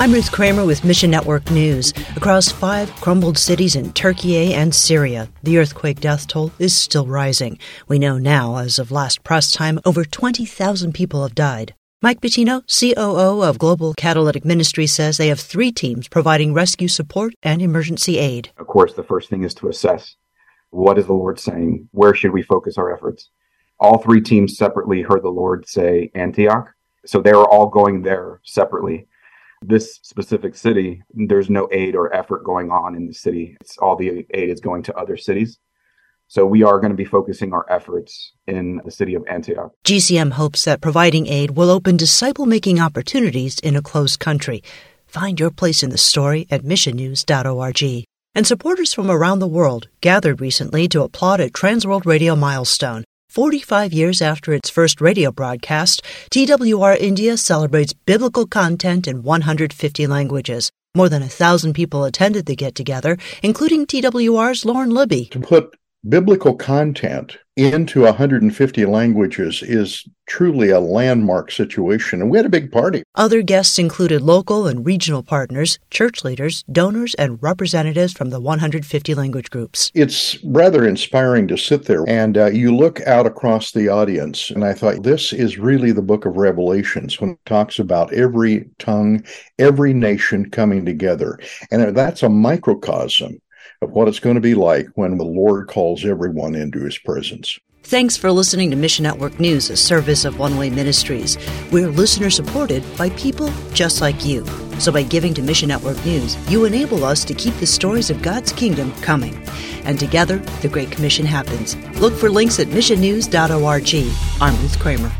I'm Ruth Kramer with Mission Network News. Across five crumbled cities in Turkey and Syria, the earthquake death toll is still rising. We know now, as of last press time, over 20,000 people have died. Mike Bettino, COO of Global Catalytic Ministry, says they have three teams providing rescue support and emergency aid. Of course, the first thing is to assess what is the Lord saying? Where should we focus our efforts? All three teams separately heard the Lord say Antioch. So they were all going there separately this specific city, there's no aid or effort going on in the city. It's all the aid is going to other cities. So we are going to be focusing our efforts in the city of Antioch. GCM hopes that providing aid will open disciple making opportunities in a closed country. Find your place in the story at missionnews.org. And supporters from around the world gathered recently to applaud a Transworld Radio milestone. 45 years after its first radio broadcast, TWR India celebrates biblical content in 150 languages. More than a thousand people attended the get together, including TWR's Lauren Libby. To put biblical content into 150 languages is truly a landmark situation, and we had a big party. Other guests included local and regional partners, church leaders, donors, and representatives from the 150 language groups. It's rather inspiring to sit there and uh, you look out across the audience, and I thought this is really the book of Revelations when it talks about every tongue, every nation coming together. And that's a microcosm of what it's going to be like when the Lord calls everyone into his presence. Thanks for listening to Mission Network News, a service of One Way Ministries. We're listener supported by people just like you. So by giving to Mission Network News, you enable us to keep the stories of God's kingdom coming. And together, the Great Commission happens. Look for links at missionnews.org. I'm Ruth Kramer.